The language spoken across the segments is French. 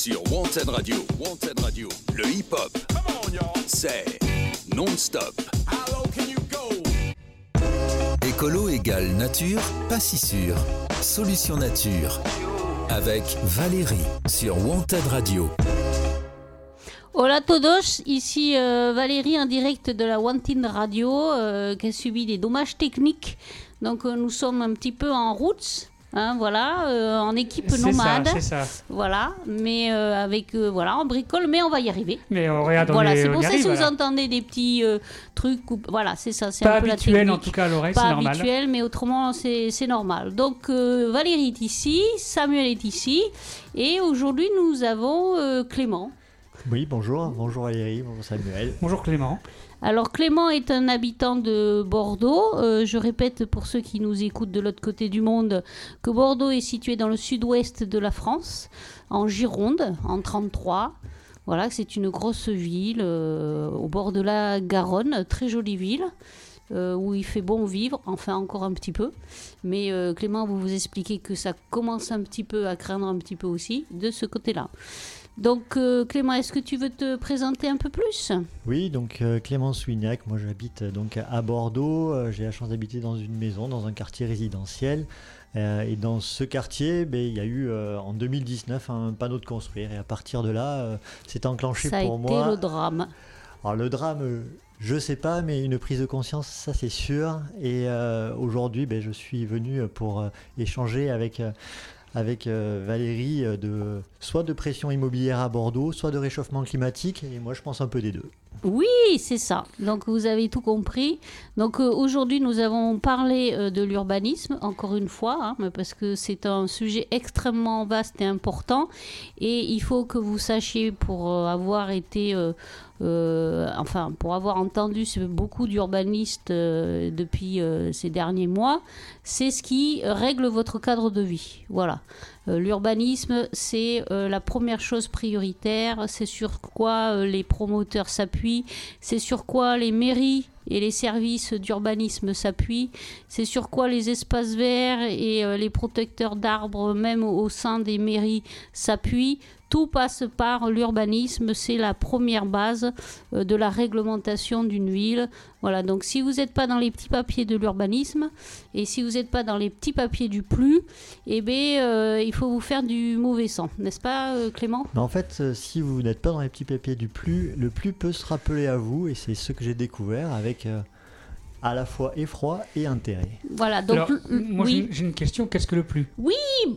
sur Wanted Radio. Wanted Radio, le hip-hop, c'est non-stop. Écolo égale nature, pas si sûr. Solution nature. Avec Valérie sur Wanted Radio. Hola a todos, ici euh, Valérie en direct de la Wanted Radio euh, qui a subi des dommages techniques. Donc euh, nous sommes un petit peu en route. Hein, voilà, euh, en équipe C'est nomade. ça, c'est ça. Voilà, mais euh, avec euh, voilà, en bricole, mais on va y arriver. Mais on regarde, on voilà, est- c'est on pour ça si vous entendez des petits euh, trucs, ou- voilà, c'est ça, c'est Pas un peu la habituel en technique. tout cas à l'oreille, Pas c'est normal. habituel, mais autrement c'est c'est normal. Donc euh, Valérie est ici, Samuel est ici, et aujourd'hui nous avons euh, Clément. Oui, bonjour, bonjour Valérie, bonjour Samuel. Bonjour Clément. Alors Clément est un habitant de Bordeaux. Euh, je répète pour ceux qui nous écoutent de l'autre côté du monde que Bordeaux est situé dans le sud-ouest de la France, en Gironde, en 33. Voilà, c'est une grosse ville euh, au bord de la Garonne, très jolie ville. euh, où il fait bon vivre, enfin encore un petit peu. Mais Clément, vous vous expliquez que ça commence un petit peu à craindre un petit peu aussi de ce côté-là. Donc euh, Clément, est-ce que tu veux te présenter un peu plus? Oui, donc euh, Clément Souignac, moi j'habite euh, donc à Bordeaux, j'ai la chance d'habiter dans une maison, dans un quartier résidentiel. Et dans ce quartier, ben, il y a eu en 2019 un panneau de construire et à partir de là, c'est enclenché Ça a pour été moi. le drame. Alors le drame, je sais pas, mais une prise de conscience, ça c'est sûr. Et euh, aujourd'hui, ben, je suis venu pour euh, échanger avec, euh, avec euh, Valérie euh, de soit de pression immobilière à Bordeaux, soit de réchauffement climatique. Et moi, je pense un peu des deux. Oui, c'est ça. Donc vous avez tout compris. Donc euh, aujourd'hui, nous avons parlé de l'urbanisme, encore une fois, hein, parce que c'est un sujet extrêmement vaste et important. Et il faut que vous sachiez, pour avoir été, euh, enfin, pour avoir entendu beaucoup d'urbanistes euh, depuis euh, ces derniers mois, c'est ce qui règle votre cadre de vie. Voilà. L'urbanisme, c'est la première chose prioritaire, c'est sur quoi les promoteurs s'appuient, c'est sur quoi les mairies et les services d'urbanisme s'appuient, c'est sur quoi les espaces verts et les protecteurs d'arbres, même au sein des mairies, s'appuient. Tout passe par l'urbanisme, c'est la première base euh, de la réglementation d'une ville. Voilà, donc si vous n'êtes pas dans les petits papiers de l'urbanisme et si vous n'êtes pas dans les petits papiers du plus, eh bien, euh, il faut vous faire du mauvais sang, n'est-ce pas, euh, Clément? En fait, si vous n'êtes pas dans les petits papiers du plus, le plus peut se rappeler à vous, et c'est ce que j'ai découvert avec à la fois effroi et intérêt. Voilà, donc Alors, moi oui, j'ai- une question, qu'est-ce que le plus?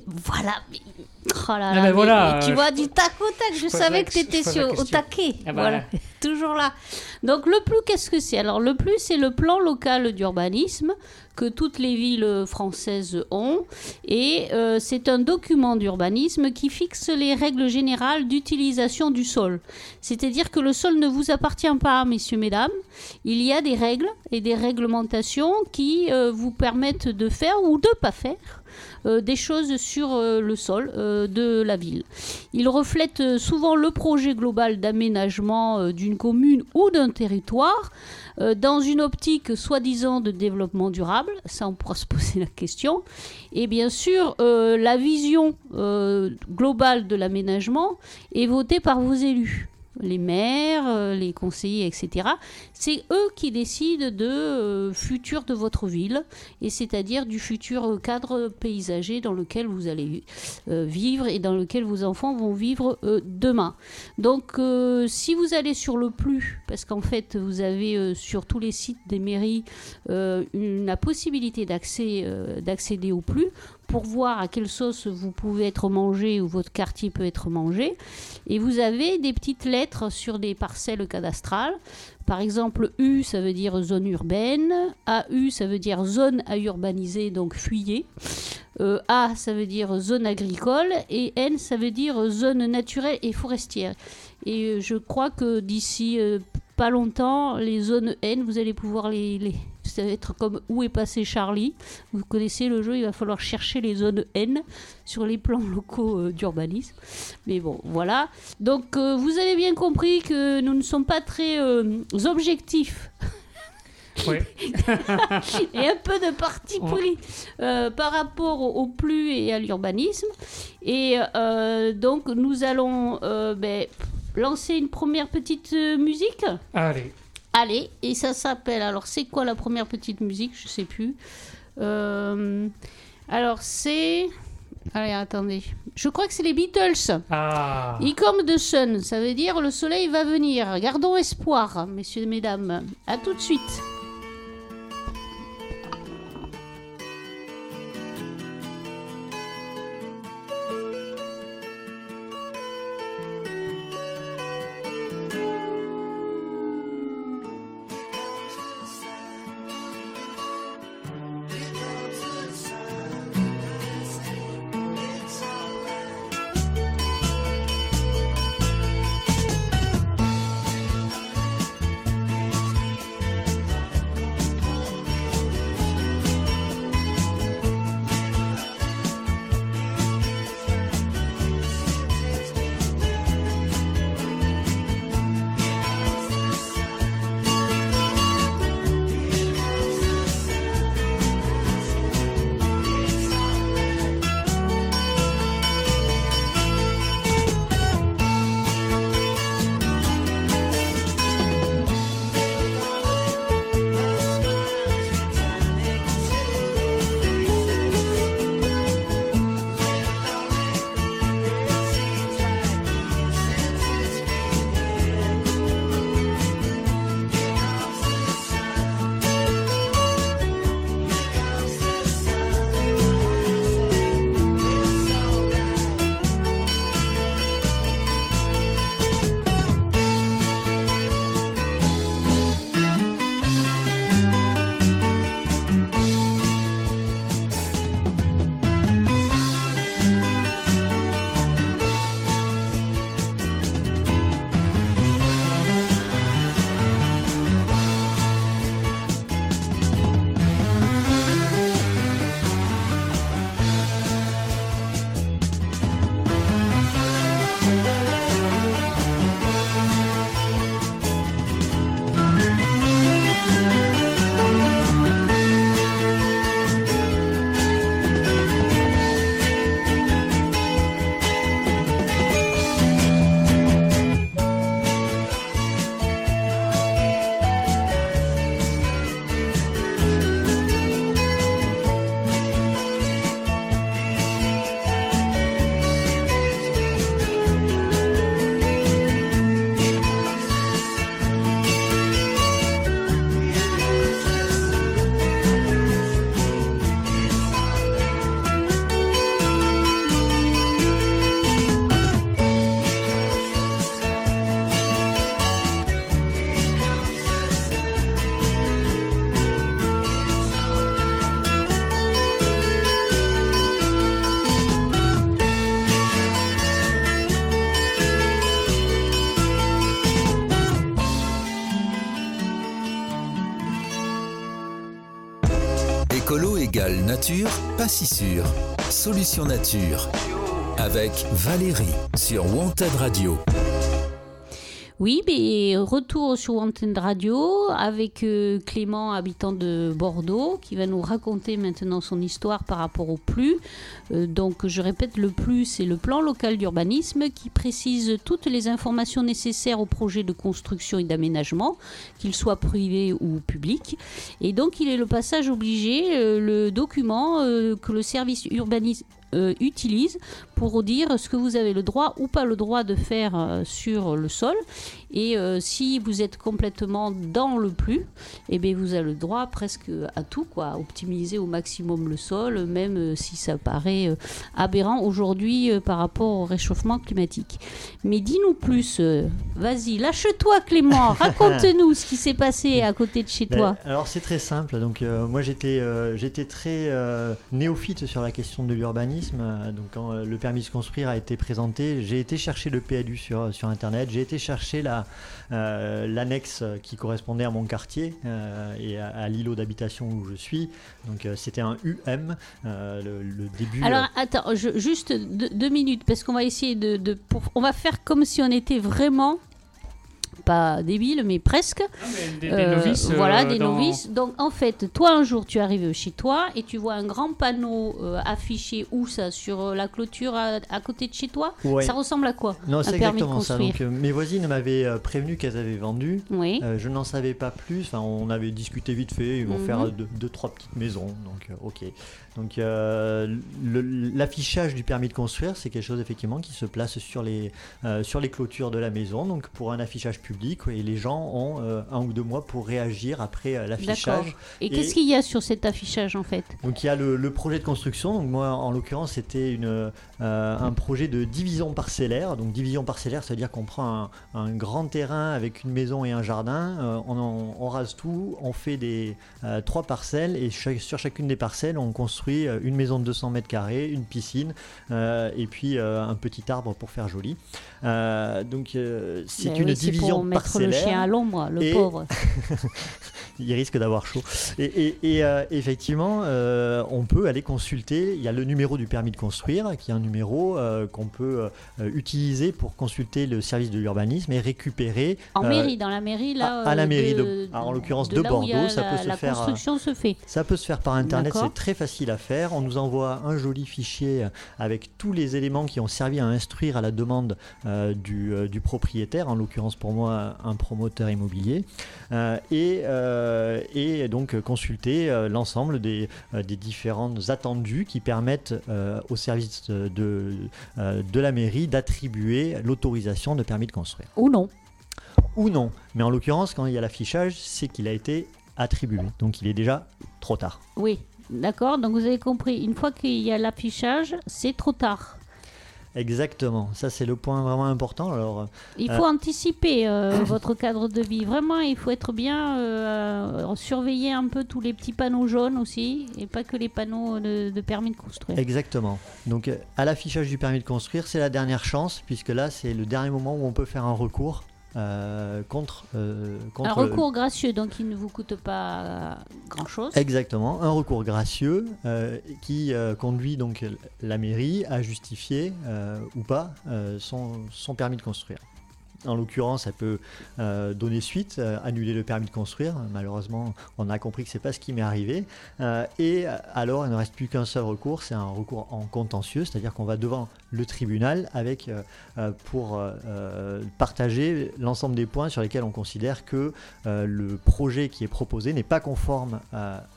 Voilà. mais- Oh là Ah là, ben mais- voilà, mais tu euh, vois, du tac au tac, je, savais que tu étais sur, au taquet. Ah bah voilà, toujours là. Donc le plus, qu'est-ce que c'est? Alors le plus, c'est le plan local d'urbanisme que toutes les villes françaises ont. Et euh, c'est un document d'urbanisme qui fixe les règles générales d'utilisation du sol. C'est-à-dire que le sol ne vous appartient pas, messieurs, mesdames. Il y a des règles et des réglementations qui euh, vous permettent de faire ou de pas faire des choses sur euh, le sol euh, de la ville. Il reflète euh, souvent le projet global d'aménagement euh, d'une commune ou d'un territoire euh, dans une optique soi-disant de développement durable. Ça, on pourra se poser la question. Et bien sûr, euh, la vision euh, globale de l'aménagement est votée par vos élus. Les maires, euh, les conseillers, etc. C'est eux qui décident de euh, futur de votre ville et c'est-à-dire du futur euh, cadre paysager dans lequel vous allez vivre et dans lequel vos enfants vont vivre demain. Donc si vous allez sur le plus, parce qu'en fait vous avez sur tous les sites des mairies la possibilité d'accéder au plus, pour voir à quelle sauce vous pouvez être mangé ou votre quartier peut être mangé. Et vous avez des petites lettres sur des parcelles cadastrales. Par exemple, U, ça veut dire zone urbaine. AU, ça veut dire zone à urbaniser, donc fuyez. Euh, A, ça veut dire zone agricole. Et N, ça veut dire zone naturelle et forestière. Et euh, je crois que d'ici euh, pas longtemps, les zones N, vous allez pouvoir les, les- Ça va être comme Où est passé Charlie? Vous connaissez le jeu, il va falloir chercher les zones N sur les plans locaux euh, d'urbanisme. Mais bon, voilà. Donc euh, vous avez bien compris que nous ne sommes pas très euh, objectifs Ouais. et un peu de parti pris euh, par rapport au, au plus et à l'urbanisme. Et euh, donc, nous allons euh, ben, lancer une première petite musique. Allez. Allez, et ça s'appelle. Alors, c'est quoi la première petite musique? Je sais plus. Euh, alors, c'est. Allez, attendez. Je crois que c'est les Beatles. Ah. Il come the sun, ça veut dire le soleil va venir. Gardons espoir, messieurs et mesdames. À tout de suite. Nature, pas si sûr. Solution nature. Avec Valérie sur Wanted Radio. Oui, mais retour sur Antenne Radio avec euh, Clément, habitant de Bordeaux, qui va nous raconter maintenant son histoire par rapport au PLU. Euh, donc, je répète, le PLU, c'est le plan local d'urbanisme qui précise toutes les informations nécessaires au projet de construction et d'aménagement, qu'il soit privé ou public. Et donc, il est le passage obligé, euh, le document que le service urbanisme euh, utilise pour dire ce que vous avez le droit ou pas le droit de faire euh, sur le sol. Et euh, si vous êtes complètement dans le plus, eh bien vous avez le droit presque à tout, quoi, à optimiser au maximum le sol, même euh, si ça paraît euh, aberrant aujourd'hui par rapport au réchauffement climatique. Mais dis-nous plus, vas-y, lâche-toi Clément, raconte-nous ce qui s'est passé à côté de chez Ben, toi. alors c'est très simple. Donc euh, moi j'étais euh, j'étais très néophyte sur la question de l'urbanisme. Donc quand le permis de construire a été présenté, j'ai été chercher le PLU sur sur internet. J'ai été chercher la euh, l'annexe qui correspondait à mon quartier euh, et à, l'îlot d'habitation où je suis. Donc euh, c'était un UM. le, début. Alors attends, juste deux, deux minutes parce qu'on va essayer de, de- pour- on va faire comme si on était vraiment pas débiles, mais presque. Des, des Euh, novices. euh, voilà, des dans- novices. Donc en fait, toi un jour tu arrives chez toi et tu vois un grand panneau euh, affiché où ça Sur la clôture à, à côté de chez toi Ouais. Ça ressemble à quoi? Non, c'est exactement ça. Donc, euh, mes voisines m'avaient euh, prévenu qu'elles avaient vendu. Oui. Euh, je n'en savais pas plus. Enfin, on avait discuté vite fait. Ils vont Mhm. faire euh, deux, deux, trois petites maisons. Donc, euh, ok. Donc, euh, l'affichage du permis de construire, c'est quelque chose effectivement qui se place sur les, euh, sur les clôtures de la maison. Donc, pour un affichage public, et les gens ont euh, un ou deux mois pour réagir après euh, l'affichage. Et, Et- qu'est-ce qu'il y a sur cet affichage en fait? Donc il y a le, le projet de construction. Donc moi, en l'occurrence, c'était une, euh, un projet de division parcellaire. Donc division parcellaire, c'est-à-dire qu'on prend un, un grand terrain avec une maison et un jardin, euh, on, en- on rase tout, on fait des trois parcelles et chaque- sur chacune des parcelles, on construit une maison de 200 mètres carrés, une piscine et puis un petit arbre pour faire joli. Donc c'est une division pour mettre le chien à l'ombre, le Et- pauvre. il risque d'avoir chaud. Et, et- et, euh, effectivement, euh, on peut aller consulter. Il y a le numéro du permis de construire, qui est un numéro euh, qu'on peut utiliser pour consulter le service de l'urbanisme et récupérer. En mairie, dans la mairie là. à- à la mairie de- de- ah, en l'occurrence de Bordeaux, ça la- peut se La faire, construction se fait. Ça peut se faire par internet, c'est très facile à faire. On nous envoie un joli fichier avec tous les éléments qui ont servi à instruire à la demande du, du propriétaire, en l'occurrence pour moi un promoteur immobilier, Euh, et, euh, et donc consulter euh, l'ensemble des, des différentes attendus qui permettent au service de, de la mairie d'attribuer l'autorisation de permis de construire. Ou non. Ou non, mais en l'occurrence quand il y a l'affichage, c'est qu'il a été attribué, donc il est déjà trop tard. Oui. D'accord, donc vous avez compris, une fois qu'il y a l'affichage, c'est trop tard. Exactement, ça c'est le point vraiment important. Alors, Il Euh. faut anticiper euh, votre cadre de vie. Vraiment, il faut être bien, euh, surveiller un peu tous les petits panneaux jaunes aussi, et pas que les panneaux de, de permis de construire. exactement. Donc, euh, à l'affichage du permis de construire, c'est la dernière chance, puisque là c'est le dernier moment où on peut faire un recours euh, contre, euh, contre. Un recours gracieux, donc il ne vous coûte pas grand-chose. Exactement, un recours gracieux euh, qui euh, conduit donc la mairie à justifier euh, ou pas euh, son, son permis de construire. En l'occurrence, elle peut euh, donner suite, euh, annuler le permis de construire. Malheureusement, on a compris que c'est pas ce qui m'est arrivé. Euh, et alors, il ne reste plus qu'un seul recours, c'est un recours en contentieux, c'est-à-dire qu'on va devant le tribunal pour partager l'ensemble des points sur lesquels on considère que le projet qui est proposé n'est pas conforme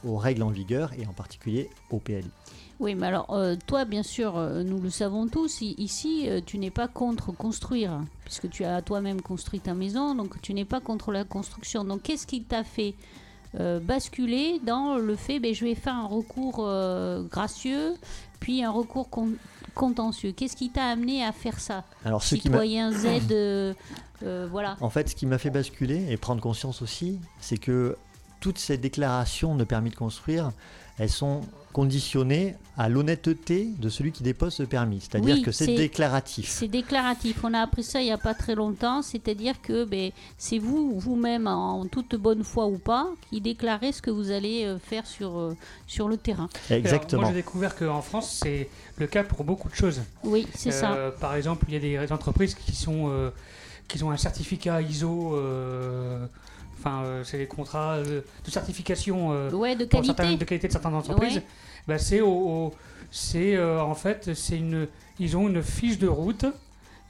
aux règles en vigueur et en particulier au PLI. Oui, mais alors, euh, toi, bien sûr, euh, nous le savons tous, ici, euh, tu n'es pas contre construire, puisque tu as toi-même construit ta maison, donc tu n'es pas contre la construction. Donc, qu'est-ce qui t'a fait basculer dans le fait, ben, je vais faire un recours gracieux, puis un recours con- contentieux? Qu'est-ce qui t'a amené à faire ça? Alors, ce qui Citoyen Z, euh, euh, voilà. En fait, ce qui m'a fait basculer et prendre conscience aussi, c'est que toutes ces déclarations de permis de construire, elles sont conditionnées à l'honnêteté de celui qui dépose ce permis. C'est-à-dire Oui, que c'est déclaratif. C'est déclaratif. On a appris ça il n'y a pas très longtemps. C'est-à-dire que ben, c'est vous, vous-même, en toute bonne foi ou pas, qui déclarez ce que vous allez euh, faire sur, euh, sur le terrain. Alors, Exactement. moi, j'ai découvert qu'en France, c'est le cas pour beaucoup de choses. Oui, c'est ça. Euh, Par exemple, il y a des entreprises qui sont euh, qui ont un certificat ISO. euh, Enfin, euh, c'est des contrats euh, de certification euh, Ouais, de pour certaines- qualité. de qualité de certaines entreprises. Ouais. Bah, c'est au, au- c'est euh, en fait c'est une ils ont une fiche de route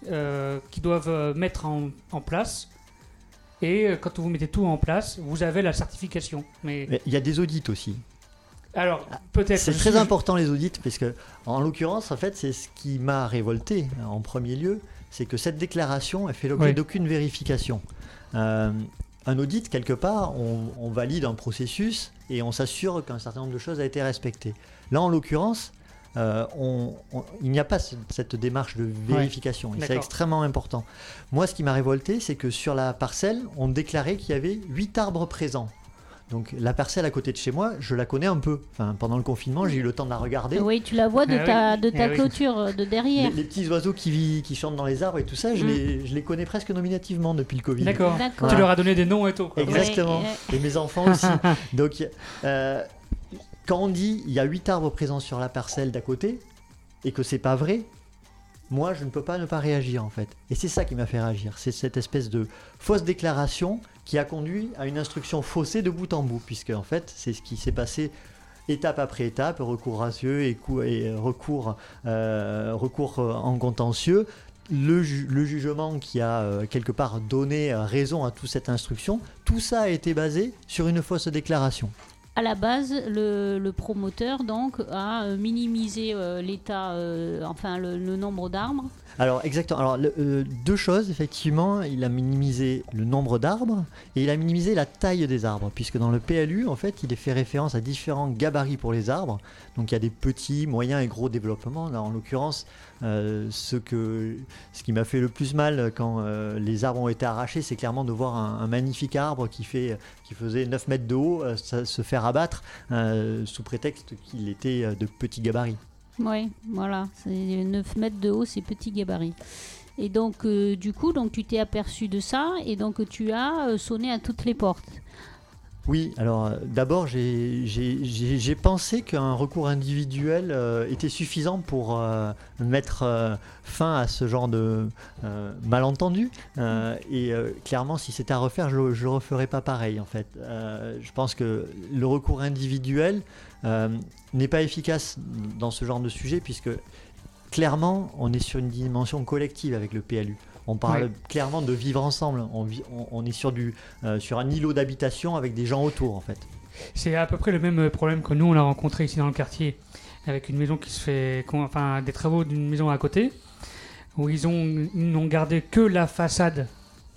euh, qu'ils doivent mettre en, en place. Et quand vous mettez tout en place, vous avez la certification. Mais il y a des audits aussi. alors peut-être. C'est très important les audits parce que, en l'occurrence, en fait, c'est ce qui m'a révolté en premier lieu, c'est que cette déclaration, elle fait l'objet Oui. d'aucune vérification. Euh, un audit, quelque part, on, on valide un processus et on s'assure qu'un certain nombre de choses a été respectées. Là, en l'occurrence, euh, on- on- il n'y a pas ce- cette démarche de vérification. et c'est extrêmement important. Moi, ce qui m'a révolté, c'est que sur la parcelle, on déclarait qu'il y avait 8 arbres présents. Donc la parcelle à côté de chez moi, je la connais un peu. Enfin, pendant le confinement, j'ai eu le temps de la regarder. Oui, tu la vois de Ah ta, oui, de ta ah oui. clôture euh, de derrière. les petits oiseaux qui, vivent- qui chantent dans les arbres et tout ça, je, Mm. les, je les connais presque nominativement depuis le Covid. D'accord. Tu leur as donné des noms et tout. quoi. Exactement. Ouais, Et mes enfants aussi. Donc, euh, quand on dit il y a 8 arbres présents sur la parcelle d'à côté et que c'est pas vrai, moi, je ne peux pas ne pas réagir en fait. Et c'est ça qui m'a fait réagir. C'est cette espèce de fausse déclaration qui a conduit à une instruction faussée de bout en bout, puisque en fait, c'est ce qui s'est passé étape après étape, recours gracieux et, recours, euh, recours en contentieux. Le, le, jugement qui a euh, quelque part donné raison à toute cette instruction, tout ça a été basé sur une fausse déclaration à la base, le, promoteur donc a euh, minimisé euh, l'état, euh, enfin le, nombre d'arbres. Alors exactement. Alors deux choses effectivement, il a minimisé le nombre d'arbres et il a minimisé la taille des arbres, puisque dans le PLU en fait, il est fait référence à différents gabarits pour les arbres. Donc il y a des petits, moyens et gros développements. Là en l'occurrence, ce que ce qui m'a fait le plus mal quand les arbres ont été arrachés, c'est clairement de voir un, magnifique arbre qui fait qui faisait 9 mètres de haut se faire abattre euh, sous prétexte qu'il était euh, de petits gabarits. Oui, voilà, c'est 9 mètres de haut, c'est petit gabarit. Et donc, euh, du coup, donc tu t'es aperçu de ça et donc tu as sonné à toutes les portes. Oui, alors euh, d'abord j'ai pensé qu'un recours individuel euh, était suffisant pour euh, mettre fin à ce genre de malentendu. et clairement, si c'était à refaire, je ne referais pas pareil en fait. je pense que le recours individuel n'est pas efficace dans ce genre de sujet puisque clairement on est sur une dimension collective avec le PLU. On parle clairement de vivre ensemble. On, est sur, du, euh, sur un îlot d'habitation avec des gens autour, en fait. C'est à peu près le même problème que nous, on a rencontré ici dans le quartier, avec une maison qui se fait. Enfin, des travaux d'une maison à côté, où ils n'ont gardé que la façade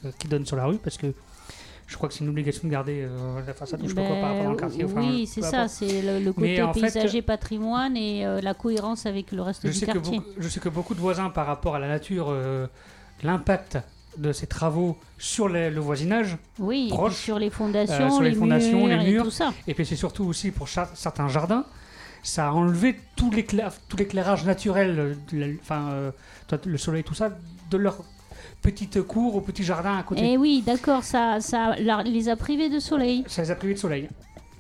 euh, qui donne sur la rue, parce que je crois que c'est une obligation de garder euh, la façade, je sais pas quoi, par rapport au ben, quartier. oui, c'est ça, c'est le, côté paysager patrimoine et la cohérence avec le reste du quartier. je sais que beaucoup de voisins, par rapport à la nature, l'impact de ces travaux sur le voisinage. Oui, sur les fondations, euh, les, fondations, murs, les murs, et tout ça. Et puis c'est surtout aussi pour certains jardins, ça a enlevé tout l'éclairage naturel, enfin euh, le soleil, tout ça, de leur petite cour au petit jardin à côté. Eh oui, d'accord, ça, ça les a privés de soleil. Ça les a privés de soleil.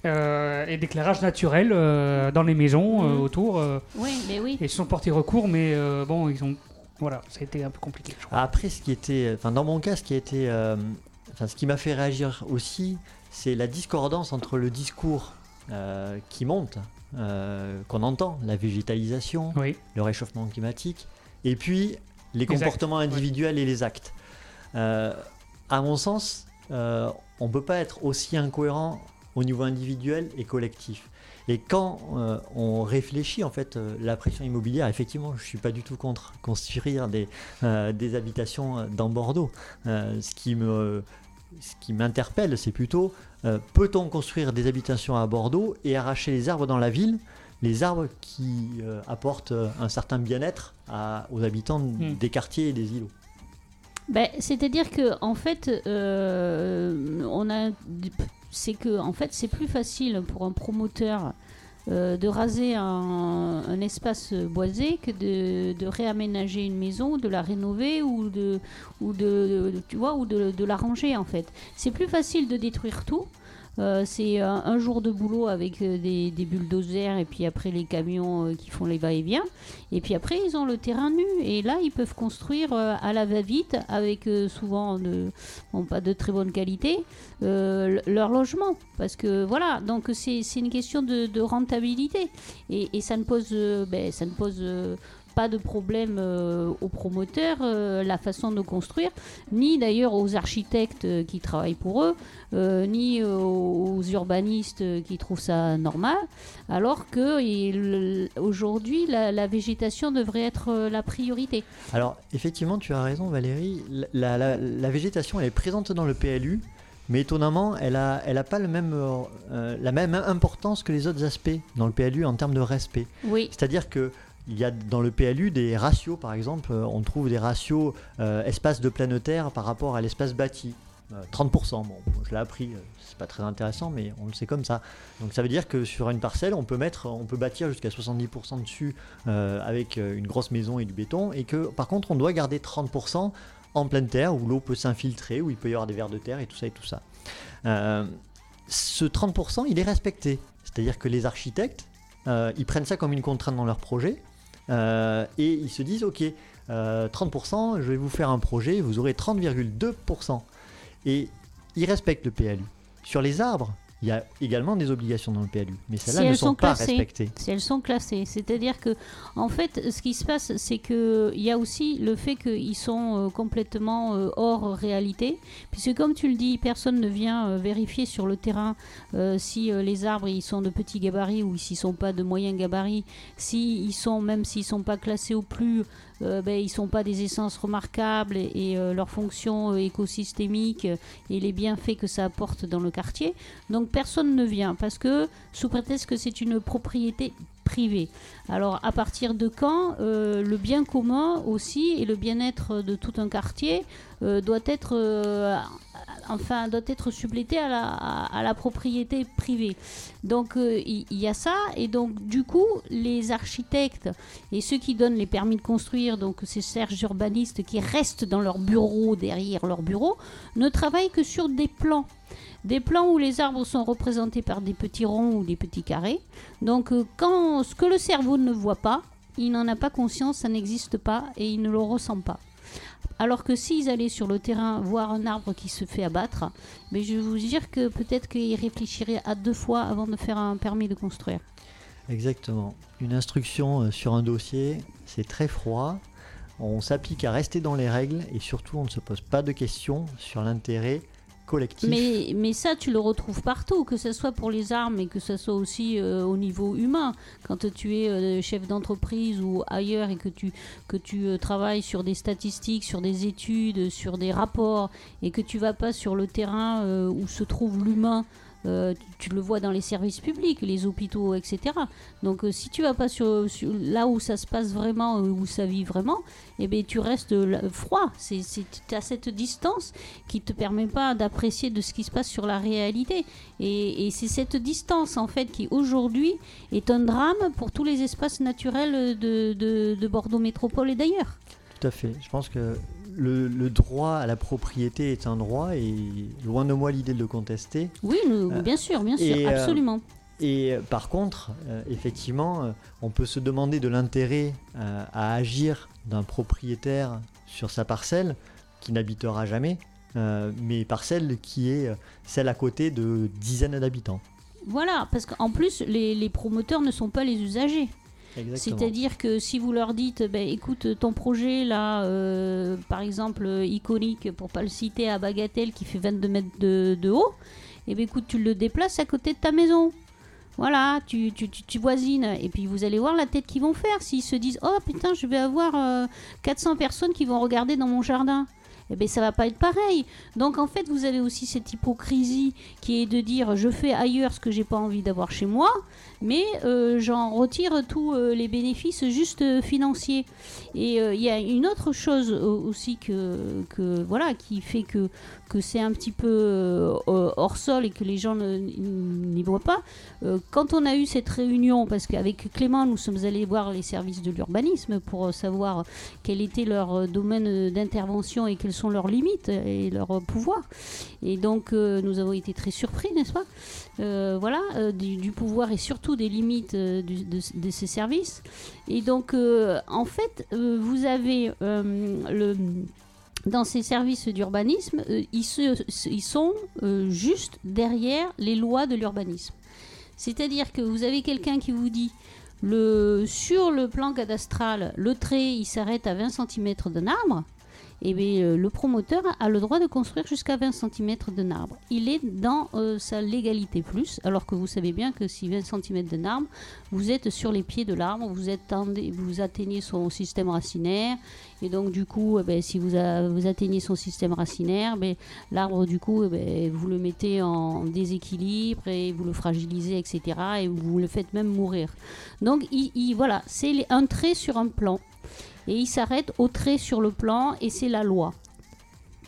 Euh, et d'éclairage naturel dans les maisons mmh. autour. oui, mais oui. Et ils se sont portés recours, mais bon, ils ont voilà, ça a été un peu compliqué. Après, ce qui était, enfin, dans mon cas, ce qui a été, euh, enfin, ce qui m'a fait réagir aussi, c'est la discordance entre le discours euh, qui monte, euh, qu'on entend, la végétalisation, le réchauffement climatique, et puis les, comportements individuels et les actes. à mon sens, on ne peut pas être aussi incohérent au niveau individuel et collectif. Et quand euh, on réfléchit, en fait, euh, la pression immobilière, effectivement, je ne suis pas du tout contre construire des, euh, des habitations dans Bordeaux. ce qui me ce qui m'interpelle, c'est plutôt peut-on construire des habitations à Bordeaux et arracher les arbres dans la ville les arbres qui apportent un certain bien-être aux habitants hmm. des quartiers et des îlots? Ben, C'est-à-dire que en fait, on a c'est que en fait c'est plus facile pour un promoteur euh, de raser un, espace boisé que de, réaménager une maison, de la rénover ou de, tu vois, ou de, de la ranger en fait. C'est plus facile de détruire tout euh, c'est un, jour de boulot avec euh, des, bulldozers et puis après les camions euh, qui font les va-et-vient. Et puis après, ils ont le terrain nu. Et là, ils peuvent construire à la va-vite avec souvent de, pas de très bonne qualité leur logement. Parce que voilà, donc c'est une question de, rentabilité. Et, ça ne pose, ben, ça ne pose pas de problème euh, aux promoteurs, euh, la façon de construire, ni d'ailleurs aux architectes euh, qui travaillent pour eux, ni aux urbanistes qui trouvent ça normal, alors que aujourd'hui la, végétation devrait être la priorité. Alors effectivement, tu as raison Valérie, la, la végétation elle est présente dans le PLU. Mais étonnamment, elle n'a elle a pas le même, la même importance que les autres aspects dans le PLU en termes de respect. Oui. C'est-à-dire que il y a dans le PLU des ratios, par exemple, euh, on trouve des ratios euh, espace de pleine terre par rapport à l'espace bâti. 30%, euh, bon, je l'ai appris, c'est pas très intéressant, mais on le sait comme ça. Donc ça veut dire que sur une parcelle, on peut mettre, on peut bâtir jusqu'à 70% dessus avec une grosse maison et du béton, et que par contre, on doit garder 30% en pleine terre où l'eau peut s'infiltrer, où il peut y avoir des vers de terre et tout ça et tout ça. ce 30%, il est respecté, c'est-à-dire que les architectes, ils prennent ça comme une contrainte dans leur projet. Euh, et ils se disent, ok, euh, 30%, je vais vous faire un projet, vous aurez 30,2%. Et ils respectent le PLU. Sur les arbres, il y a également des obligations dans le PLU, mais celles-là Si ne elles sont, sont pas respectées. Si elles sont classées. C'est-à-dire que, en fait, ce qui se passe, c'est que il y a aussi le fait qu'ils sont euh, complètement euh, hors réalité, puisque comme tu le dis, personne ne vient euh, vérifier sur le terrain si les arbres ils sont de petits gabarits ou s'ils sont pas de moyens gabarits, si ils sont même s'ils sont pas classés au plus, euh, ben, ils sont pas des essences remarquables et, et, euh, leur fonction euh, écosystémique euh, et les bienfaits que ça apporte dans le quartier. Donc personne ne vient parce que sous prétexte que c'est une propriété privée. Alors à partir de quand le bien commun aussi et le bien-être de tout un quartier doit être enfin doit être supplété à la, propriété privée. Donc euh, il il y, a ça et donc du coup les architectes et ceux qui donnent les permis de construire donc ces serges urbanistes qui restent dans leur bureau derrière leur bureau ne travaillent que sur des plans. Des plans où les arbres sont représentés par des petits ronds ou des petits carrés. Donc euh, quand ce que le cerveau ne voit pas, il n'en a pas conscience, ça n'existe pas et il ne le ressent pas. Alors que s'ils allaient sur le terrain voir un arbre qui se fait abattre, mais je vous dire que peut-être qu'ils réfléchiraient à deux fois avant de faire un permis de construire. Exactement. Une instruction euh, sur un dossier, c'est très froid. On s'applique à rester dans les règles et surtout on ne se pose pas de questions sur l'intérêt Mais, mais ça, tu le retrouves partout, que ce soit pour les armes et que ce soit aussi euh, au niveau humain. Quand tu es euh, chef d'entreprise ou ailleurs et que tu, que tu euh, travailles sur des statistiques, sur des études, sur des rapports et que tu vas pas sur le terrain où se trouve l'humain. Euh, tu, le vois dans les services publics, les hôpitaux, etc. Donc euh, si tu vas pas sur, là où ça se passe vraiment, euh, où ça vit vraiment, eh ben, tu restes là- froid. Tu as cette distance qui te permet pas d'apprécier de ce qui se passe sur la réalité. Et, c'est cette distance en fait qui aujourd'hui est un drame pour tous les espaces naturels de- de Bordeaux Métropole et d'ailleurs. Tout à fait. Je pense que le, le droit à la propriété est un droit et loin de moi l'idée de le contester. Oui, Euh, bien sûr, bien sûr, et, euh, absolument. Et euh, par contre, euh, effectivement, on peut se demander de l'intérêt euh, à agir d'un propriétaire sur sa parcelle qui n'habitera jamais, euh, mais parcelle qui est celle à côté de dizaines d'habitants. Voilà, parce qu'en plus, les, les promoteurs ne sont pas les usagers. C'est-à-dire que si vous leur dites, ben, écoute, ton projet là, euh, par exemple, euh, iconique, pour pas le citer, à Bagatelle, qui fait 22 mètres de, de haut, et ben écoute, tu le déplaces à côté de ta maison. Voilà, tu, tu, tu, tu voisines, et puis vous allez voir la tête qu'ils vont faire s'ils se disent, oh putain, je vais avoir euh, 400 personnes qui vont regarder dans mon jardin. Eh bien, ça va pas être pareil. Donc, en fait, vous avez aussi cette hypocrisie qui est de dire je fais ailleurs ce que j'ai pas envie d'avoir chez moi, mais euh, j'en retire tous euh, les bénéfices juste euh, financiers. Et il y a une autre chose aussi que, voilà qui fait que que c'est un petit peu hors sol et que les gens n'y voient pas. Quand on a eu cette réunion, parce qu'avec Clément, nous sommes allés voir les services de l'urbanisme pour savoir quel était leur domaine d'intervention et quelles sont leurs limites et leurs pouvoirs. Et donc, nous avons été très surpris, n'est-ce pas? Voilà, du pouvoir et surtout des limites euh, de, ces services. Et donc, euh, en fait, euh, vous avez le dans ces services d'urbanisme, ils, se- ils sont juste derrière les lois de l'urbanisme. C'est-à-dire que vous avez quelqu'un qui vous dit le, sur le plan cadastral, le trait il s'arrête à 20 cm d'un arbre. Et bien, euh, le promoteur a le droit de construire jusqu'à 20 cm d'un arbre. Il est dans euh, sa légalité plus, alors que vous savez bien que si 20 cm d'un arbre, vous êtes sur les pieds de l'arbre, vous, vous atteignez son système racinaire, et donc du coup, eh ben, si vous, atteignez son système racinaire, ben, l'arbre du coup, eh ben, vous le mettez en déséquilibre et vous le fragilisez, etc. Et vous le faites même mourir. Donc il, il- voilà, c'est un trait sur un plan. Et il s'arrête au trait sur le plan et c'est la loi.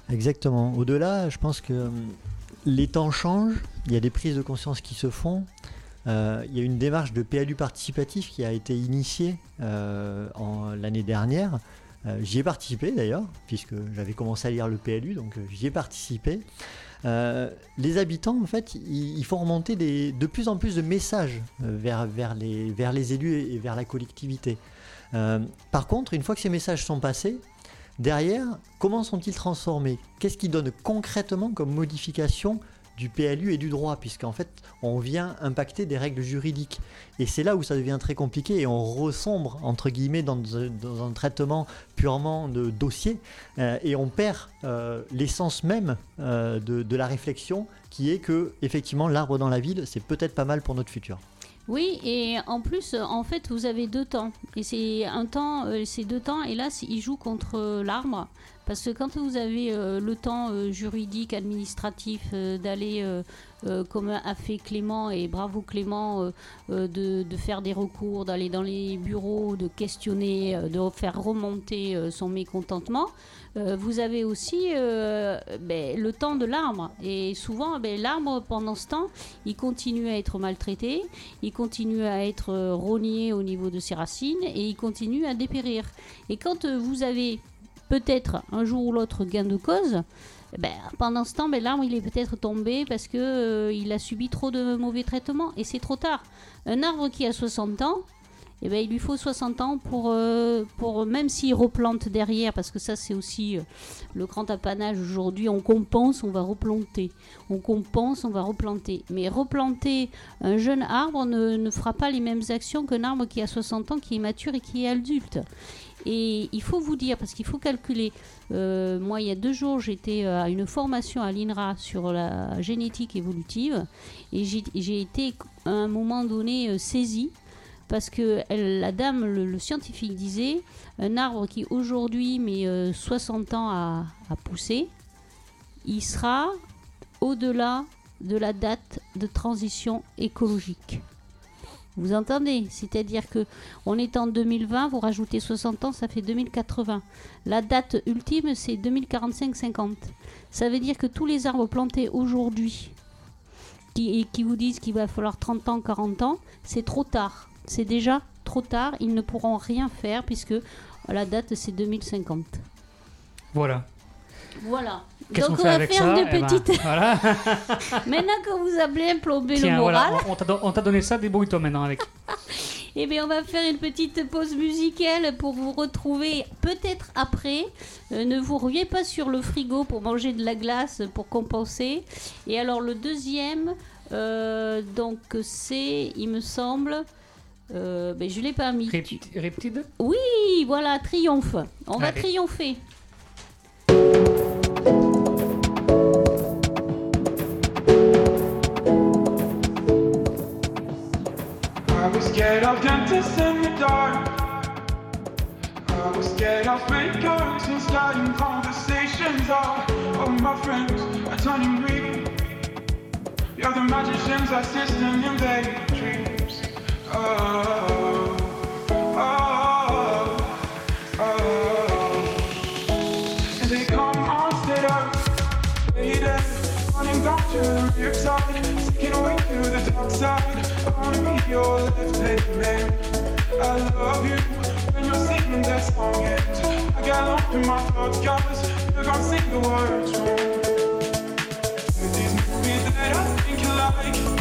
Exactement. Au-delà, je pense que hum, les temps changent, il y a des prises de conscience qui se font. Euh, il y a une démarche de PLU participatif qui a été initiée euh, l'année dernière. Euh, j'y ai participé d'ailleurs, puisque j'avais commencé à lire le PLU, donc euh, j'y ai participé. Euh, les habitants, en fait, ils, font remonter de plus en plus de messages euh, vers, les, vers les élus et vers la collectivité. Euh, par contre, une fois que ces messages sont passés, derrière, comment sont-ils transformés? Qu'est-ce qui donne concrètement comme modification du PLU et du droit, puisqu'en fait, on vient impacter des règles juridiques. Et c'est là où ça devient très compliqué et on ressombre, entre guillemets, dans, un traitement purement de dossier, euh, et on perd euh, l'essence même de, de la réflexion, qui est que, effectivement, l'arbre dans la ville, c'est peut-être pas mal pour notre futur. Oui, et en plus, en fait, vous avez deux temps. Et c'est un temps, c'est deux temps, et là, il joue contre l'arbre. Parce que quand vous avez euh, le temps euh, juridique, administratif euh, d'aller, comme a fait Clément, et bravo Clément, de, faire des recours, d'aller dans les bureaux, de questionner, de faire remonter son mécontentement, vous avez aussi ben, le temps de l'arbre. Et souvent, ben, l'arbre, pendant ce temps, il continue à être maltraité, il continue à être rogné au niveau de ses racines, et il continue à dépérir. Et quand vous avez peut-être un jour ou l'autre gain de cause, ben, pendant ce temps, l'arbre il est peut-être tombé parce que euh, il a subi trop de mauvais traitements et c'est trop tard. Un arbre qui a 60 ans, eh ben, il lui faut 60 ans pour, euh, pour même s'il replante derrière, parce que ça c'est aussi euh, le grand apanage aujourd'hui, on compense, on va replanter. On compense, on va replanter. Mais replanter un jeune arbre ne, ne fera pas les mêmes actions qu'un arbre qui a 60 ans, qui est mature et qui est adulte. Et il faut vous dire, parce qu'il faut calculer, euh, moi il y a deux jours j'étais à une formation à l'INRA sur la génétique évolutive et j'ai été à un moment donné saisie parce que la dame, le, scientifique disait, un arbre qui aujourd'hui met 60 euh, ans à, pousser, il sera au-delà de la date de transition écologique. Vous entendez? C'est-à-dire que on est en 2020, vous rajoutez 60 ans, ça fait 2080. La date ultime, c'est 2045-50. Ça veut dire que tous les arbres plantés aujourd'hui qui vous disent qu'il va falloir 30 ans, 40 ans, c'est trop tard. C'est déjà trop tard. Ils ne pourront rien faire puisque la date, c'est 2050. Voilà. Voilà. Donc on, va faire des eh ben, petites. voilà. maintenant que vous avez plombé le moral. on t'a donné ça, débrouille-toi maintenant avec. Eh bien, on va faire une petite pause musicale pour vous retrouver peut-être après. Euh, ne vous ruez pas sur le frigo pour manger de la glace pour compenser. Et alors, le deuxième, euh, donc c'est, il me semble. Euh, ben, je l'ai pas mis. Riptide Oui, voilà, triomphe. On va triompher. scared of dentists in the dark. I was scared of fakers and starting conversations. All of my friends are turning green. You're the magicians assisting in their dreams. These movies that I think you like.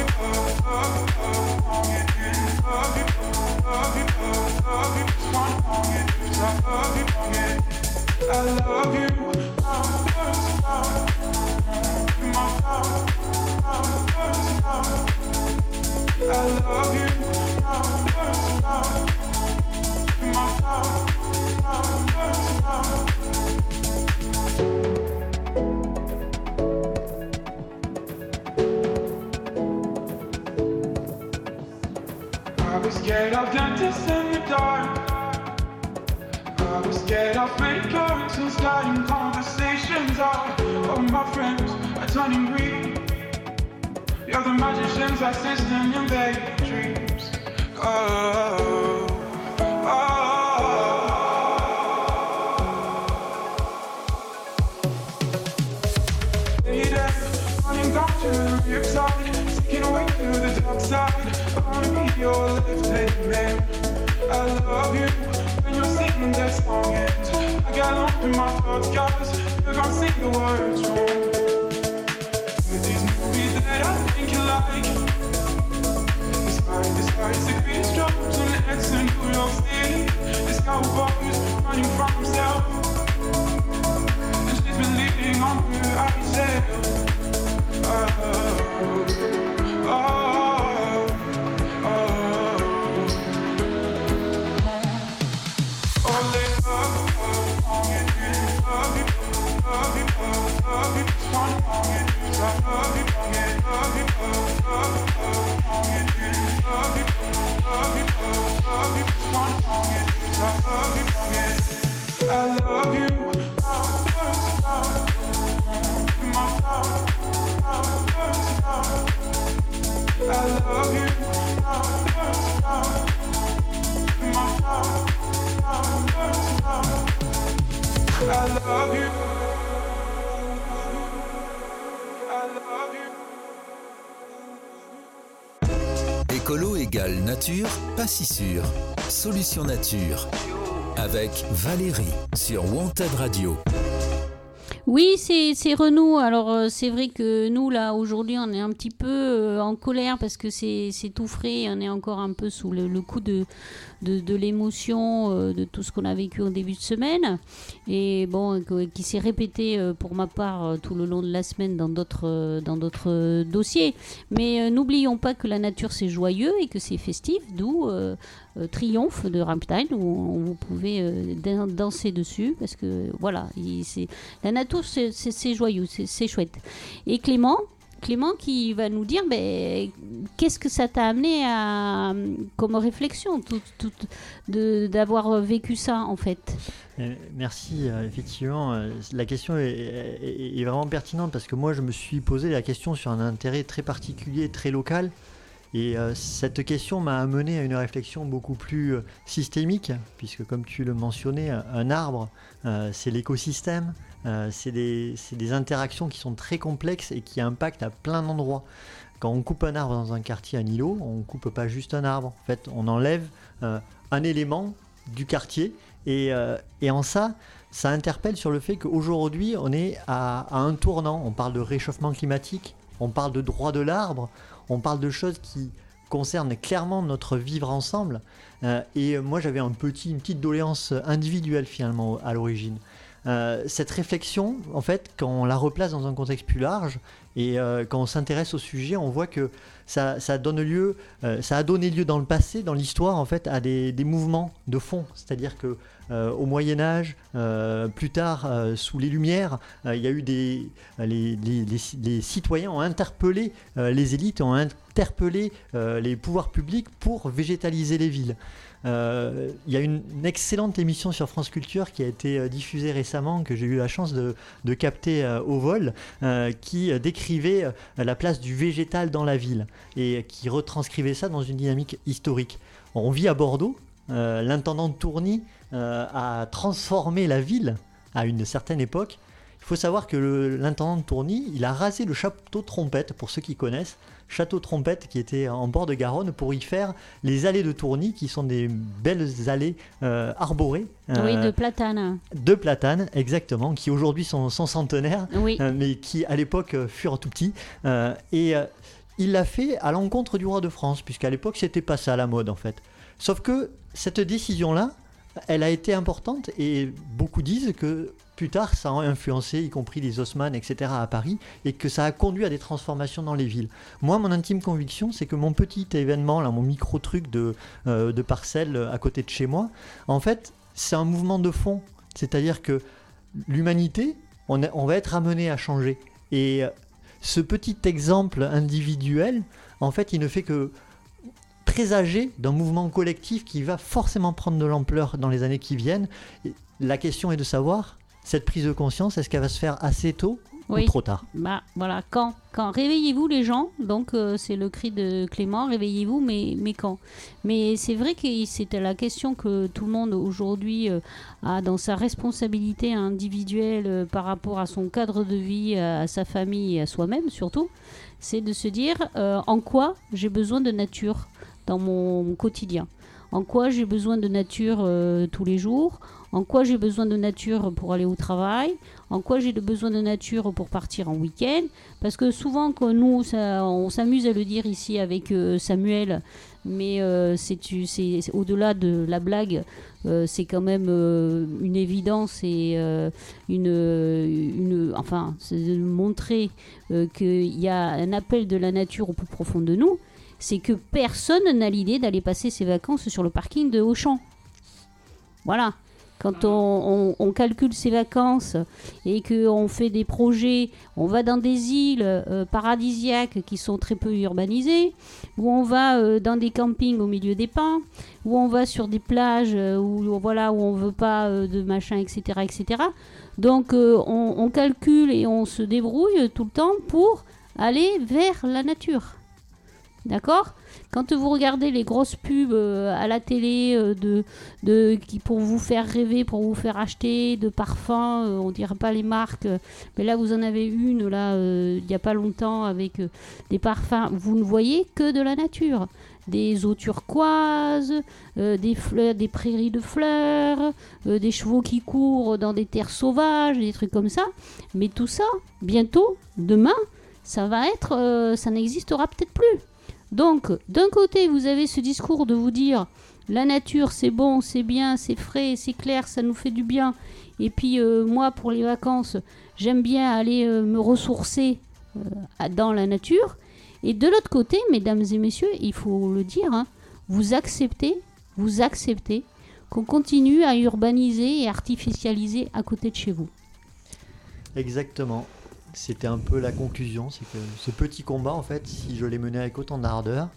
dreams oh, oh. are running to the riptide, taking away to the dark side. I your man. I love you when you're singing that song, and I got in my throat, sing the words wrong. Besides the green stripes and accent New York City, it's cowboys running from. I love you. Écolo égale nature, pas si sûr. Solution nature. Avec Valérie sur Wanted Radio. Oui, c'est Renault. Alors, euh, c'est vrai que nous, là, aujourd'hui, on est un petit peu euh, en colère parce que c'est tout frais. On est encore un peu sous le coup de, de, l'émotion euh, de tout ce qu'on a vécu au début de semaine. Et bon, qui s'est répété euh, pour ma part euh, tout le long de la semaine dans d'autres dans d'autres dossiers. Mais n'oublions pas que la nature, c'est joyeux et que c'est festif, d'où Triomphe de Rammstein, où vous pouvez dan- danser dessus parce que voilà, il- c'est la nature, c'est- joyeux, c'est chouette. Et Clément, Clément qui va nous dire, ben, qu'est-ce que ça t'a amené à, comme réflexion, tout, d'avoir vécu ça en fait? Euh, Merci, euh, effectivement, euh, la question est, vraiment pertinente parce que moi je me suis posé la question sur un intérêt très particulier, très local. Et cette question m'a amené à une réflexion beaucoup plus systémique, puisque comme tu le mentionnais, un- arbre, c'est l'écosystème, euh, c'est des, interactions qui sont très complexes et qui impactent à plein d'endroits. Quand on coupe un arbre dans un quartier à Nilo, on ne coupe pas juste un arbre. En fait, on enlève euh, un élément du quartier. Et, euh, et en ça, ça interpelle sur le fait qu'aujourd'hui, on est à, un tournant. On parle de réchauffement climatique, on parle de droit de l'arbre, on parle de choses qui concernent clairement notre vivre ensemble. Et moi, j'avais un une petite doléance individuelle finalement à l'origine. Euh, cette réflexion, en fait, quand on la replace dans un contexte plus large et euh, quand on s'intéresse au sujet, on voit que ça, donne lieu, euh, ça a donné lieu dans le passé, dans l'histoire, en fait, à des, mouvements de fond. C'est-à-dire que au Moyen Âge, plus tard, sous les Lumières, il y a eu des les, les- citoyens ont interpellé les élites, ont interpellé les pouvoirs publics pour végétaliser les villes. Euh, Il y a une, excellente émission sur France Culture qui a été euh, diffusée récemment, que j'ai eu la chance de, de capter euh, au vol, qui décrivait la place du végétal dans la ville et qui retranscrivait ça dans une dynamique historique. On vit à Bordeaux, l'intendant Tourny euh, a transformé la ville à une certaine époque. Il faut savoir que l'intendant de Tourny, il a rasé le château Trompette, pour ceux qui connaissent, château Trompette qui était en bord de Garonne, pour y faire les allées de Tourny, qui sont des belles allées euh, arborées oui, euh, de platane. de platanes, exactement, qui aujourd'hui sont, sont centenaires, Oui. euh, mais qui à l'époque furent tout petits. Et il l'a fait à l'encontre du roi de France, puisqu'à l'époque c'était pas ça la mode en fait. Sauf que cette décision-là, elle a été importante et beaucoup disent que plus tard ça a influencé, y compris les Haussmann, etc. à Paris, et que ça a conduit à des transformations dans les villes. Moi, mon intime conviction, c'est que mon petit événement, mon micro-truc euh, de parcelle à côté de chez moi, en fait, c'est un mouvement de fond. C'est-à-dire que l'humanité, on, va être amené à changer. Et euh, ce petit exemple individuel, en fait, il ne fait que présager d'un mouvement collectif qui va forcément prendre de l'ampleur dans les années qui viennent. La question est de savoir, cette prise de conscience, est-ce qu'elle va se faire assez tôt Oui. ou trop tard? Bah voilà, quand Quand Réveillez-vous les gens, donc euh, c'est le cri de Clément, réveillez-vous, mais, mais quand? Mais c'est vrai que c'était la question que tout le monde aujourd'hui euh, a dans sa responsabilité individuelle euh, par rapport à son cadre de vie, à, à sa famille et à soi-même surtout, c'est de se dire en quoi j'ai besoin de nature dans mon quotidien? En quoi j'ai besoin de nature tous les jours? En quoi j'ai besoin de nature pour aller au travail? En quoi j'ai besoin de nature pour partir en week-end? Parce que souvent, quand nous, on s'amuse à le dire ici avec euh, Samuel, mais euh, c'est au-delà de la blague, euh, c'est quand même une évidence et une, une, enfin, c'est de montrer qu'il y a un appel de la nature au plus profond de nous c'est que personne n'a l'idée d'aller passer ses vacances sur le parking de Auchan. Voilà. Quand on, calcule ses vacances et qu'on fait des projets, on va dans des îles euh, paradisiaques qui sont très peu urbanisées, où on va euh, dans des campings au milieu des pins, où on va sur des plages euh, où, voilà, où on veut pas de machin, etc. etc. Donc on, on calcule et on se débrouille tout le temps pour aller vers la nature. D'accord? Quand vous regardez les grosses pubs euh, à la télé euh, de, de, qui, pour vous faire rêver, pour vous faire acheter de parfums, euh, on dirait pas les marques, euh, mais là vous en avez une là euh, il n'y a pas longtemps avec euh, des parfums, vous ne voyez que de la nature. Des eaux turquoises, euh, des fleurs, des prairies de fleurs, euh, des chevaux qui courent dans des terres sauvages, des trucs comme ça. Mais tout ça, bientôt, demain, ça va être, euh, ça n'existera peut-être plus. Donc, d'un côté, vous avez ce discours de vous dire la nature, c'est bon, c'est bien, c'est frais, c'est clair, ça nous fait du bien. Et puis, euh, moi, pour les vacances, j'aime bien aller euh, me ressourcer euh, dans la nature. Et de l'autre côté, mesdames et messieurs, il faut le dire, hein, vous acceptez, vous acceptez qu'on continue à urbaniser et artificialiser à côté de chez vous. Exactement. C'était un peu la conclusion, c'est que ce petit combat, en fait, si je l'ai mené avec autant d'ardeur,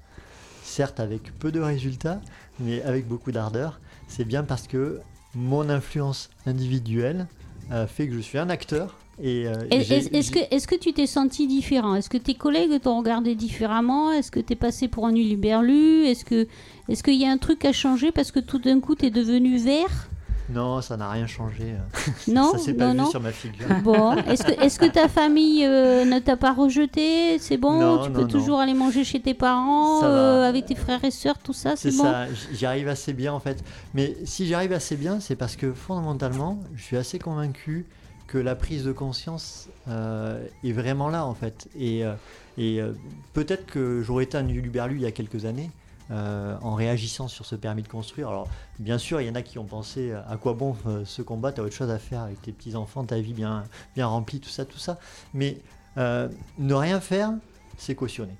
certes avec peu de résultats, mais avec beaucoup d'ardeur, c'est bien parce que mon influence individuelle euh, fait que je suis un acteur. Et, euh, Et- Est-ce que, est que tu t'es senti différent? Est-ce que tes collègues t'ont regardé différemment? Est-ce que t'es passé pour un uluberlu Est-ce que est-ce qu'il y a un truc à changer parce que tout d'un coup t'es devenu vert? Non, ça n'a rien changé. Non, ça s'est pas non, vu non. sur ma figure. Bon, est-ce que, est que ta famille euh, ne t'a pas rejeté? C'est bon? Non, Tu peux toujours aller manger chez tes parents, euh, avec tes frères et sœurs, tout ça, C'est bon? ça, j'y arrive assez bien en fait. Mais si j'y arrive assez bien, c'est parce que fondamentalement, je suis assez convaincu que la prise de conscience euh, est vraiment là en fait. Et, et peut-être que j'aurais été un uluberlu il y a quelques années. Euh, en réagissant sur ce permis de construire. Alors, bien sûr, il y en a qui ont pensé euh, à quoi bon euh, ce combat, t'as autre chose à faire avec tes petits-enfants, ta vie bien, bien remplie, tout ça, tout ça. Mais euh, ne rien faire, c'est cautionner.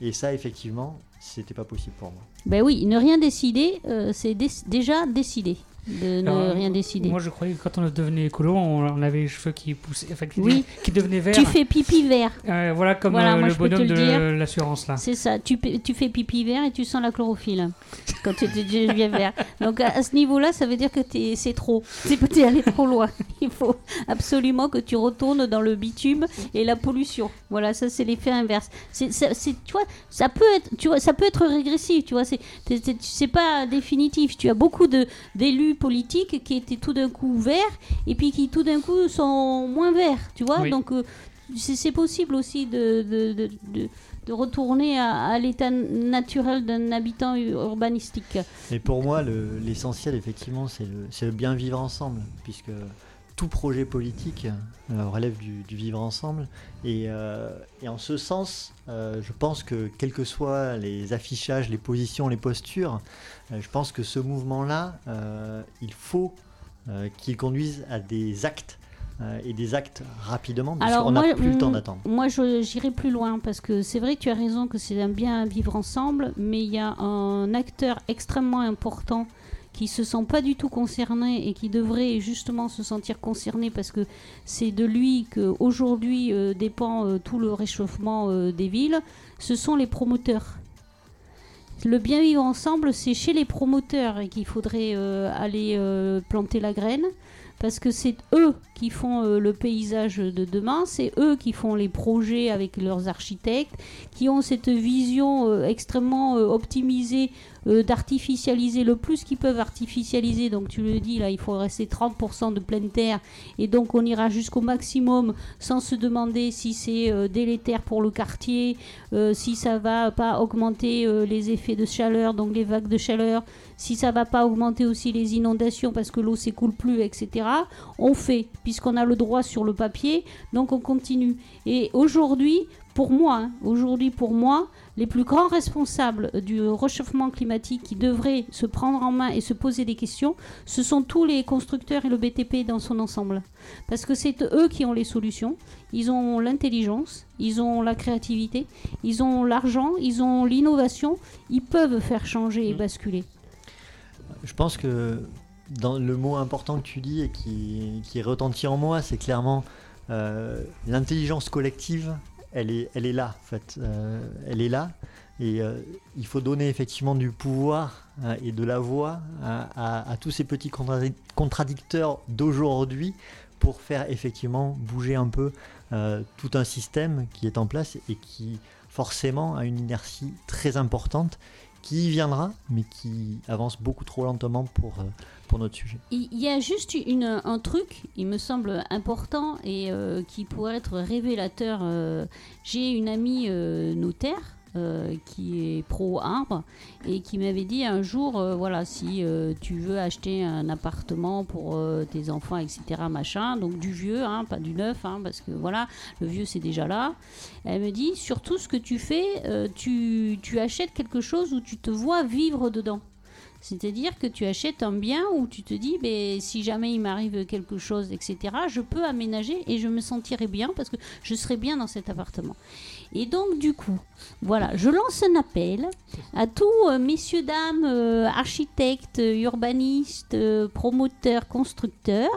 Et ça, effectivement, c'était pas possible pour moi. Ben oui, ne rien décider, c'est dé- déjà décidé de ne Alors, rien décider. Moi, je croyais que quand on devenait écolo, on, avait les cheveux qui poussaient, enfin, qui, Oui. qui devenaient verts. Tu fais pipi vert. Euh, voilà, comme Voilà, euh, le bonhomme le de l'assurance là. C'est ça, tu, fais pipi vert et tu sens la chlorophylle quand tu tu deviens vert. Donc à, à ce niveau-là, ça veut dire que c'est trop. C'est es allé trop loin. Il faut absolument que tu retournes dans le bitume et la pollution. Voilà, ça c'est l'effet inverse. C'est, tu vois, ça peut être, tu vois, ça peut être régressif. Tu vois, c'est, c'est pas définitif. Tu as beaucoup de d'élus politiques qui étaient tout d'un coup verts et puis qui tout d'un coup sont moins verts. Tu vois, Oui. donc euh, c'est, possible aussi de, de, de- de- de retourner à, à l'état naturel d'un habitant urbanistique. Et pour moi, le- l'essentiel, effectivement, c'est le, le bien vivre ensemble, puisque tout projet politique euh, relève du, du vivre ensemble. Et, euh, et en ce sens, euh, je pense que quels que soient les affichages, les positions, les postures, je pense que ce mouvement-là, il faut qu'il conduise à des actes. et des actes rapidement, parce Alors, qu'on n'a plus le temps mm, d'attendre. Moi, j'irai plus loin parce que c'est vrai que tu as raison que c'est un bien vivre ensemble, mais il y a un acteur extrêmement important qui se sent pas du tout concerné et qui devrait justement se sentir concerné parce que c'est de lui que aujourd'hui euh, dépend euh, tout le réchauffement euh, des villes. Ce sont les promoteurs. Le bien vivre ensemble, c'est chez les promoteurs qu'il faudrait euh, aller planter la graine. parce que c'est eux qui font le paysage de demain, c'est eux qui font les projets avec leurs architectes, qui ont cette vision extrêmement optimisée euh, d'artificialiser le plus qu'ils peuvent artificialiser. Donc tu le dis, là, il faut rester 30% de pleine terre, et donc on ira jusqu'au maximum sans se demander si c'est euh, délétère pour le quartier, euh, si ça va pas augmenter les effets de chaleur, donc les vagues de chaleur, si ça va pas augmenter aussi les inondations parce que l'eau s'écoule plus, etc. On fait, puisqu'on a le droit sur le papier, donc on continue. Et aujourd'hui, pour moi, hein, aujourd'hui pour moi, les plus grands responsables du réchauffement climatique qui devraient se prendre en main et se poser des questions, ce sont tous les constructeurs et le BTP dans son ensemble. Parce que c'est eux qui ont les solutions, ils ont l'intelligence, ils ont la créativité, ils ont l'argent, ils ont l'innovation, ils peuvent faire changer et Mm. basculer. Je pense que dans le mot important que tu dis et qui, qui retentit en moi, c'est clairement euh, l'intelligence collective. Elle est, elle est là, en fait. Euh, elle est là. Et euh, il faut donner effectivement du pouvoir euh, et de la voix à, à- tous ces petits contradi- contradicteurs d'aujourd'hui pour faire effectivement bouger un peu euh, tout un système qui est en place et qui forcément a une inertie très importante qui viendra, mais qui avance beaucoup trop lentement pour, pour notre sujet. Il y a juste une, un truc, il me semble important et euh, qui pourrait être révélateur. euh, J'ai une amie euh, notaire. qui est pro arbre et qui m'avait dit un jour voilà si tu veux acheter un appartement pour tes enfants etc machin donc du vieux hein, pas du neuf hein, parce que voilà le vieux c'est déjà là elle me dit surtout ce que tu fais tu, tu achètes quelque chose où tu te vois vivre dedans c'est-à-dire que tu achètes un bien où tu te dis, ben, si jamais il m'arrive quelque chose, etc., je peux aménager et je me sentirai bien parce que je serai bien dans cet appartement. Et donc, du coup, voilà, je lance un appel à tous euh, messieurs, dames, euh, architectes, urbanistes, euh, promoteurs, constructeurs,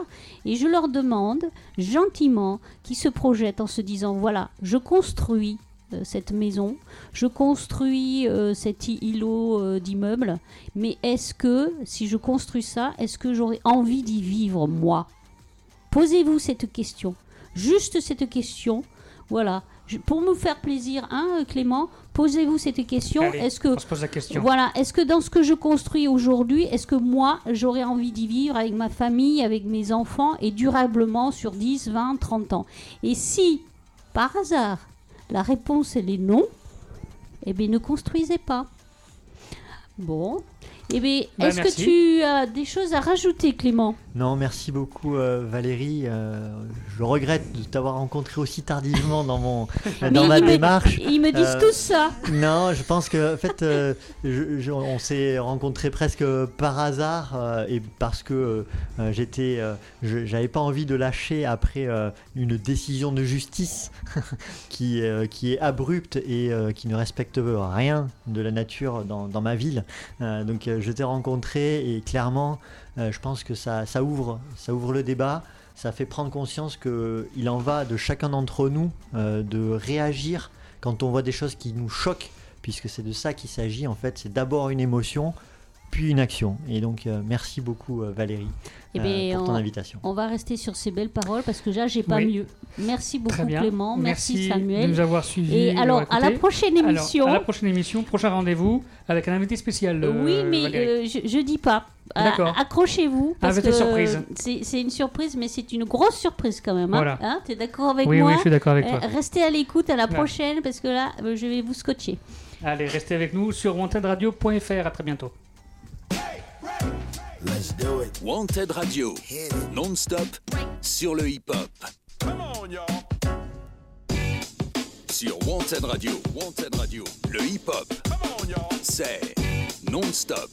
et je leur demande gentiment qu'ils se projettent en se disant, voilà, je construis cette maison, je construis euh, cet îlot euh, d'immeubles, mais est-ce que, si je construis ça, est-ce que j'aurais envie d'y vivre, moi? Posez-vous cette question. Juste cette question. Voilà. Je- pour me faire plaisir, hein, Clément, posez-vous cette question. Est-ce que, On se pose la question. voilà, est-ce que dans ce que je construis aujourd'hui, est-ce que moi, j'aurais envie d'y vivre avec ma famille, avec mes enfants, et durablement sur 10, 20, 30 ans? Et si, par hasard, la réponse, elle est non, eh bien, ne construisez pas. Bon. Eh bien, Bah, est-ce que tu as des choses à rajouter, Clément? Non, merci beaucoup euh, Valérie. Euh, je regrette de t'avoir rencontré aussi tardivement dans, mon, dans ma me- démarche. Ils me disent Euh, tous ça. Non, je pense que en fait, euh, je- je- on s'est rencontrés presque par hasard et parce que j'étais, j'avais pas envie de lâcher après une décision de justice qui, qui est abrupte et qui ne respecte rien de la nature dans, dans ma ville. Donc, je t'ai rencontré et clairement, je pense que ça, ça ouvre, ça ouvre le débat. Ça fait prendre conscience que il en va de chacun d'entre nous euh, de réagir quand on voit des choses qui nous choquent, puisque c'est de ça qu'il s'agit en fait, c'est d'abord une émotion, puis une action. Et donc euh, merci beaucoup euh, Valérie Eh euh, bien, pour ton on, invitation. on va rester sur ces belles paroles parce que là, j'ai pas Oui. mieux. Merci beaucoup. Clément. Merci, Merci de Samuel. nous avoir suivis. Et alors, à la prochaine Alors, émission. à la prochaine émission, prochain rendez-vous avec un invité spécial. euh, oui, mais euh, je, je dis pas. D'accord. Accrochez-vous. parce Invité que surprise. C'est une surprise, mais c'est une grosse surprise quand même. Hein Voilà. Hein, T'es d'accord avec oui, moi oui, je suis d'accord avec Euh, toi. Restez à l'écoute à la Ouais. prochaine parce que là, euh, je vais vous scotcher. Allez, restez avec nous sur wantedradio.fr. À très bientôt. Let's do it. Wanted Radio, non-stop sur le hip-hop. Sur Wanted Radio, Wanted Radio, le hip-hop, c'est non-stop.